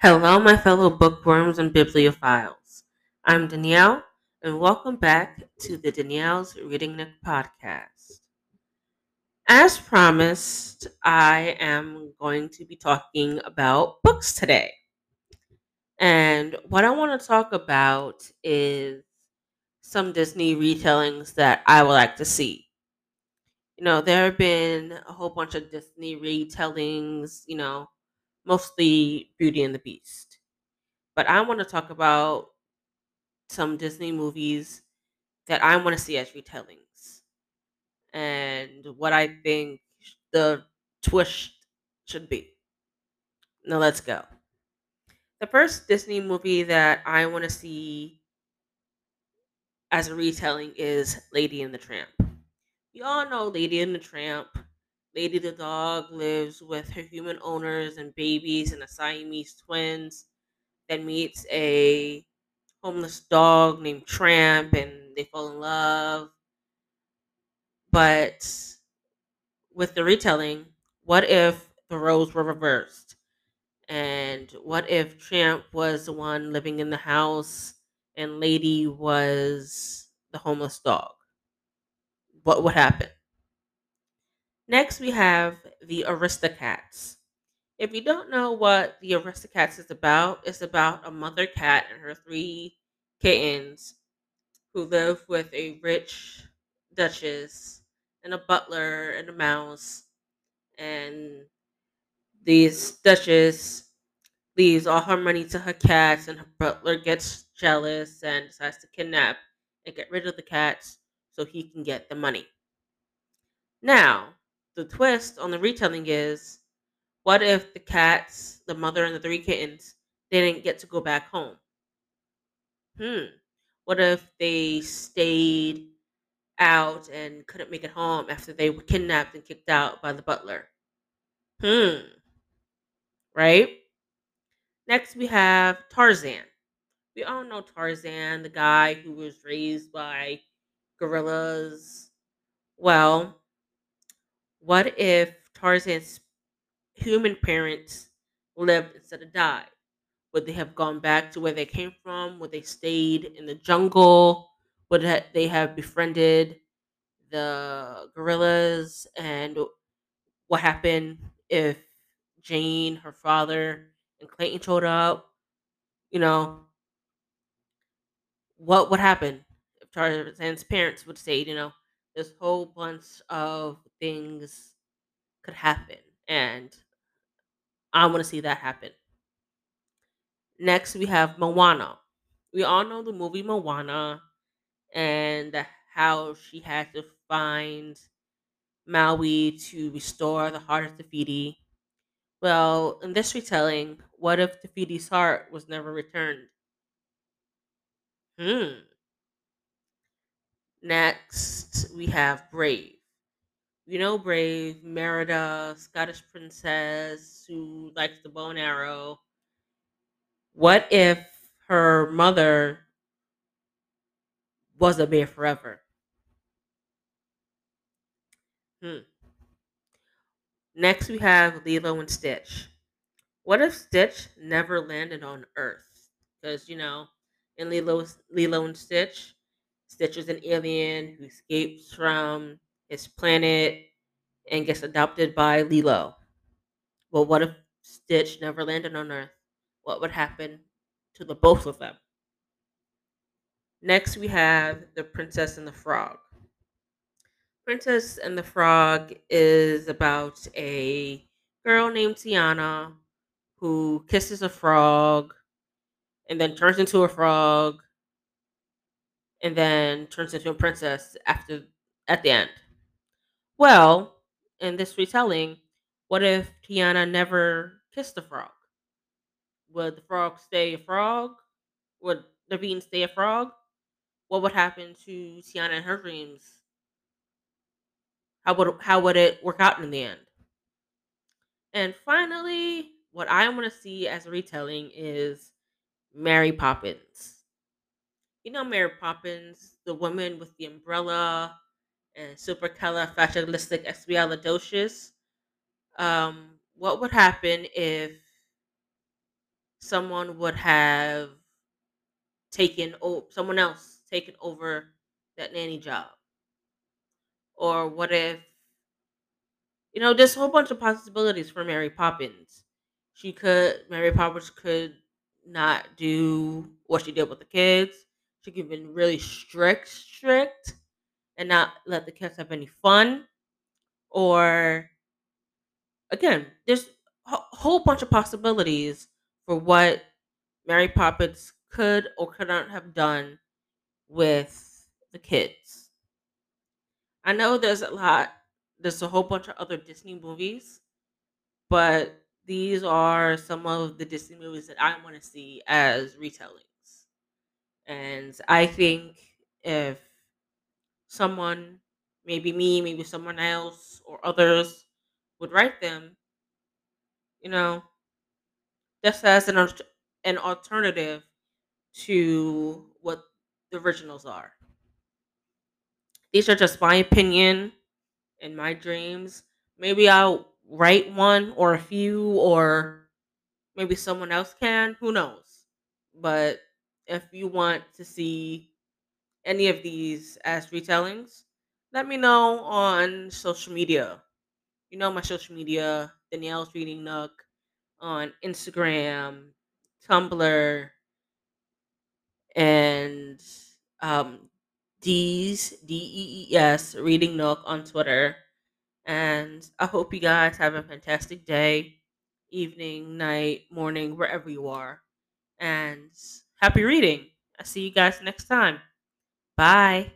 Hello, my fellow bookworms and bibliophiles. I'm Danielle, and welcome back to the Danielle's Reading Nook podcast. As promised, I am going to be talking about books today. And what I want to talk about is some Disney retellings that I would like to see. You know, there have been a whole bunch of Disney retellings, you know, mostly Beauty and the Beast. But I want to talk about some Disney movies that I want to see as retellings and what I think the twist should be. Now let's go. The first Disney movie that I want to see as a retelling is Lady and the Tramp. We all know Lady and the Tramp. Lady the dog lives with her human owners and babies and a Siamese twins that meets a homeless dog named Tramp and they fall in love. But with the retelling, what if the roles were reversed? And what if Tramp was the one living in the house and Lady was the homeless dog? What would happen? Next, we have the Aristocats. If you don't know what the Aristocats is about, it's about a mother cat and her three kittens who live with a rich duchess and a butler and a mouse. And these duchess leaves all her money to her cats, and her butler gets jealous and decides to kidnap and get rid of the cats so he can get the money. Now, the twist on the retelling is what if the cats, the mother and the three kittens, didn't get to go back home? Hmm. What if they stayed out and couldn't make it home after they were kidnapped and kicked out by the butler? Hmm. Right? Next, we have Tarzan. We all know Tarzan, the guy who was raised by gorillas. Well, what if Tarzan's human parents lived instead of died? Would they have gone back to where they came from? Would they stayed in the jungle? Would they have befriended the gorillas? And what happened if Jane, her father, and Clayton showed up? You know, what would happen if Tarzan's parents would say, you know, this whole bunch of things could happen, and I want to see that happen. Next, we have Moana. We all know the movie Moana and how she had to find Maui to restore the heart of Te Fiti. Well, in this retelling, what if Te Fiti's heart was never returned? Hmm. Next, we have Brave. You know Brave, Merida, Scottish princess who likes the bow and arrow. What if her mother was a bear forever? Hmm. Next, we have Lilo and Stitch. What if Stitch never landed on Earth? Because, you know, in Lilo, Lilo and Stitch, Stitch is an alien who escapes from his planet and gets adopted by Lilo. Well, what if Stitch never landed on Earth? What would happen to the both of them? Next, we have The Princess and the Frog. Princess and the Frog is about a girl named Tiana who kisses a frog and then turns into a frog and then turns into a princess after at the end. Well, in this retelling, what if Tiana never kissed the frog? Would the frog stay a frog? Would Naveen stay a frog? What would happen to Tiana and her dreams? How would how would it work out in the end? And finally, what I want to see as a retelling is Mary Poppins. You know Mary Poppins, the woman with the umbrella and supercalifragilisticexpialidocious. Um, what would happen if someone would have taken o- someone else taken over that nanny job? Or what if you know, there's a whole bunch of possibilities for Mary Poppins. She could Mary Poppins could not do what she did with the kids. She could been really strict, strict, and not let the kids have any fun. Or again, there's a whole bunch of possibilities for what Mary Poppins could or could not have done with the kids. I know there's a lot, there's a whole bunch of other Disney movies, but these are some of the Disney movies that I want to see as retellings. And I think if someone, maybe me, maybe someone else, or others would write them, you know, just as an, an alternative to what the originals are. These are just my opinion and my dreams. Maybe I'll write one or a few, or maybe someone else can. Who knows? But if you want to see any of these as retellings, let me know on social media. You know my social media, Danielle's Reading Nook on Instagram, Tumblr, and um, D's D E E S Reading Nook on Twitter. And I hope you guys have a fantastic day, evening, night, morning, wherever you are. And happy reading. I'll see you guys next time. Bye.